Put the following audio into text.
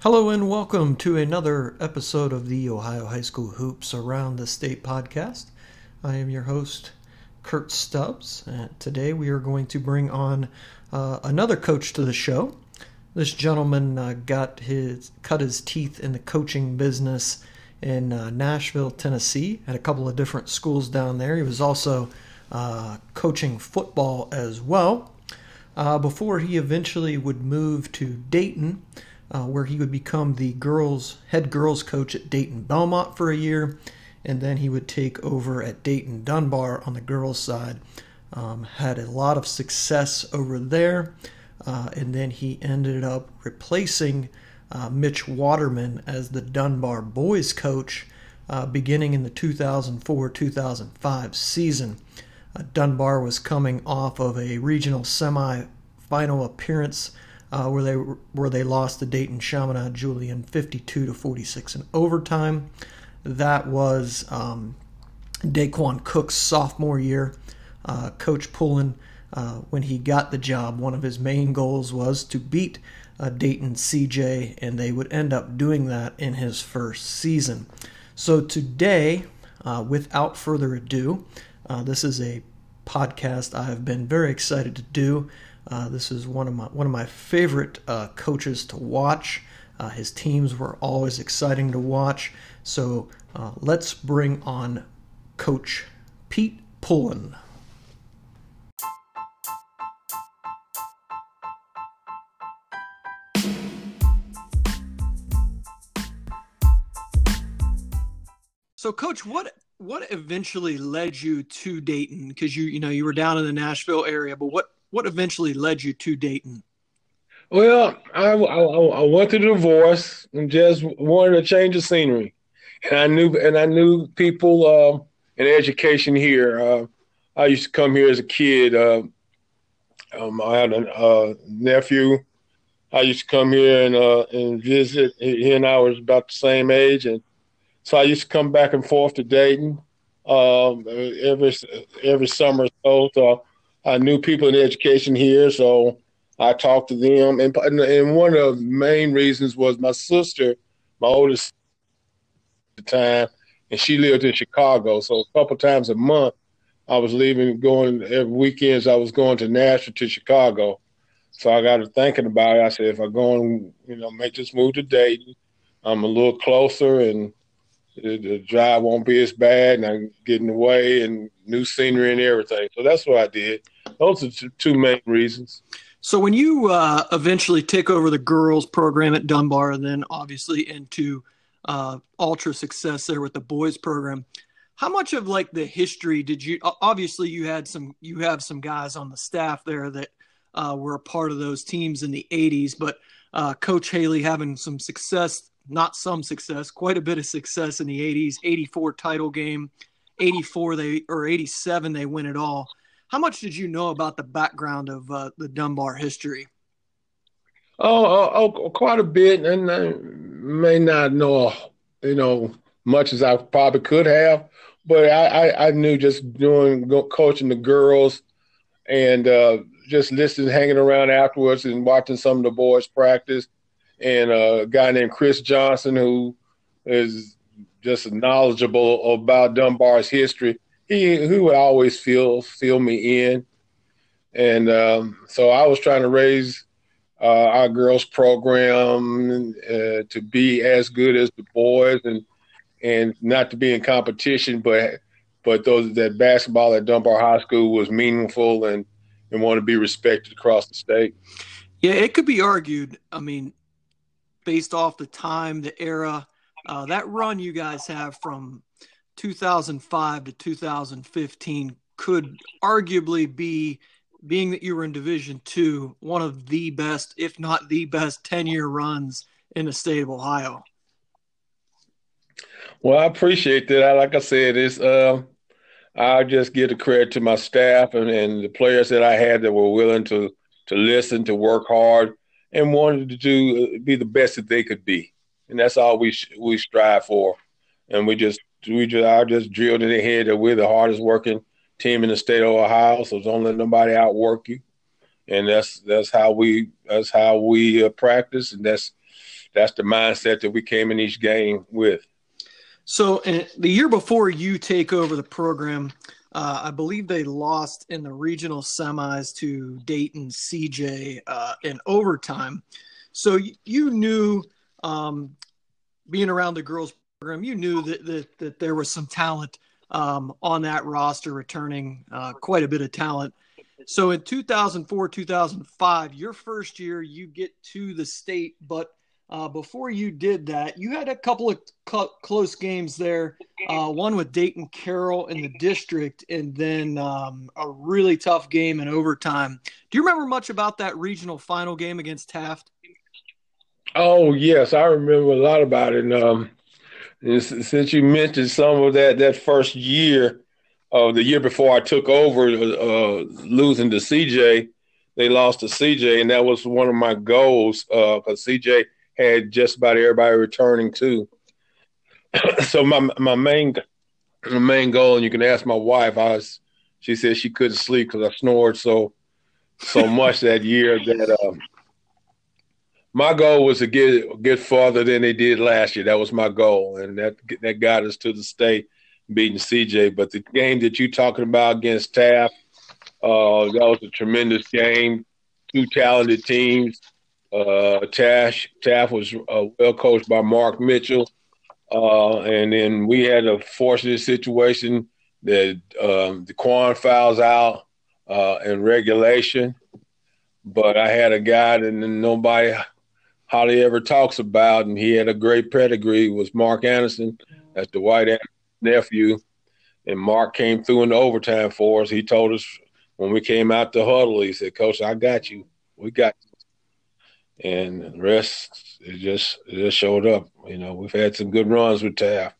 Hello and welcome to another episode of the Ohio High School Hoops Around the State podcast. I am your host, Kurt Stubbs, and today we are going to bring on uh, another coach to the show. This gentleman uh, got his cut his teeth in the coaching business in uh, Nashville, Tennessee, at a couple of different schools down there. He was also uh, coaching football as well. Uh, before he eventually would move to Dayton, uh, where he would become the girls head girls coach at Dayton Belmont for a year, and then he would take over at Dayton Dunbar on the girls' side. Um, had a lot of success over there, uh, and then he ended up replacing uh, Mitch Waterman as the Dunbar boys coach uh, beginning in the 2004 2005 season. Uh, Dunbar was coming off of a regional semi final appearance uh, where they where they lost the Dayton Chaminade Julienne 52 to 46 in overtime. That was um, Daequan Cook's sophomore year. Uh, Coach Pullen, uh, when he got the job, one of his main goals was to beat uh, Dayton CJ, and they would end up doing that in his first season. So today, uh, without further ado, uh, this is a podcast I have been very excited to do. Uh, this is one of my one of my favorite uh, coaches to watch. Uh, his teams were always exciting to watch. So uh, let's bring on Coach Pete Pullen. So, Coach, what what eventually led you to Dayton? Because you you know you were down in the Nashville area, but what what eventually led you to Dayton? Well, I, I, I went through divorce and just wanted a change of scenery, and I knew and I knew people uh, in education here. Uh, I used to come here as a kid. Uh, um, I had a nephew. I used to come here and uh, and visit. He and I was about the same age, and so I used to come back and forth to Dayton um, every every summer. So, so Uh, I knew people in education here, so I talked to them. And, and one of the main reasons was my sister, my oldest at the time, and she lived in Chicago. So a couple times a month, I was leaving, going every weekends. I was going to Nashville to Chicago. So I got to thinking about it. I said, if I go and you know make this move to Dayton, I'm a little closer and the, the drive won't be as bad, and I'm getting away and new scenery and everything. So that's what I did. Those are two, main reasons. So when you uh, eventually take over the girls program at Dunbar, and then obviously into uh, ultra success there with the boys program, how much of like the history did you? Obviously, you had some, you have some guys on the staff there that uh, were a part of those teams in the '80s, but uh, Coach Haley having some success, not some success, quite a bit of success in the '80s. '84 title game, '84 they or '87 they win it all. How much did you know about the background of uh, the Dunbar history? Oh, oh, oh, quite a bit, and I may not know, you know, much as I probably could have, but I, I, I knew just doing coaching the girls and uh, just listening, hanging around afterwards, and watching some of the boys practice, and a guy named Chris Johnson who is just knowledgeable about Dunbar's history he he would always feel feel me in, and um, so I was trying to raise uh, our girls program uh, to be as good as the boys, and and not to be in competition, but but those that basketball at Dunbar High School was meaningful and and want to be respected across the state. Yeah, it could be argued. I mean, based off the time, the era, uh, that run you guys have from 2005 to 2015 could arguably be being that you were in division two one of the best if not the best 10 year runs in the state of ohio. Well i appreciate that. Like i said it's uh, i just give the credit to my staff and, and the players that i had that were willing to to listen to work hard and wanted to do be the best that they could be and that's all we we strive for and we just we just I just drilled in the head that we're the hardest working team in the state of Ohio, so don't let nobody outwork you. and that's that's how we that's how we uh, practice, and that's that's the mindset that we came in each game with. So, the year before you take over the program, uh, I believe they lost in the regional semis to Dayton CJ uh, in overtime. So you knew, um, being around the girls program, you knew that that, that there was some talent um, on that roster, returning uh, quite a bit of talent. So in 2004, 2005, your first year, you get to the state, but uh, before you did that, you had a couple of cl- close games there. Uh, one with Dayton Carroll in the district, and then um, a really tough game in overtime. Do you remember much about that regional final game against Taft? Oh yes, I remember a lot about it. Um, since you mentioned some of that that first year, of uh, the year before I took over, uh, losing to CJ, they lost to CJ, and that was one of my goals because uh, CJ had just about everybody returning too. so my my main my main goal, and you can ask my wife. I was, she said she couldn't sleep because I snored so so much that year that um, my goal was to get get farther than they did last year. That was my goal, and that that got us to the state beating CJ. But the game that you're talking about against Taft, uh, that was a tremendous game. Two talented teams. Uh, Taft, Taft was uh, well coached by Mark Mitchell. Uh, and then we had a fortunate situation that um, Daequan fouls out uh, in regulation. But I had a guy that nobody hardly ever talks about, and he had a great pedigree, was Mark Anderson. That's the white nephew. And Mark came through in the overtime for us. He told us when we came out the huddle, he said, Coach, I got you. We got you and the rest it just it just showed up. You know, we've had some good runs with Taft.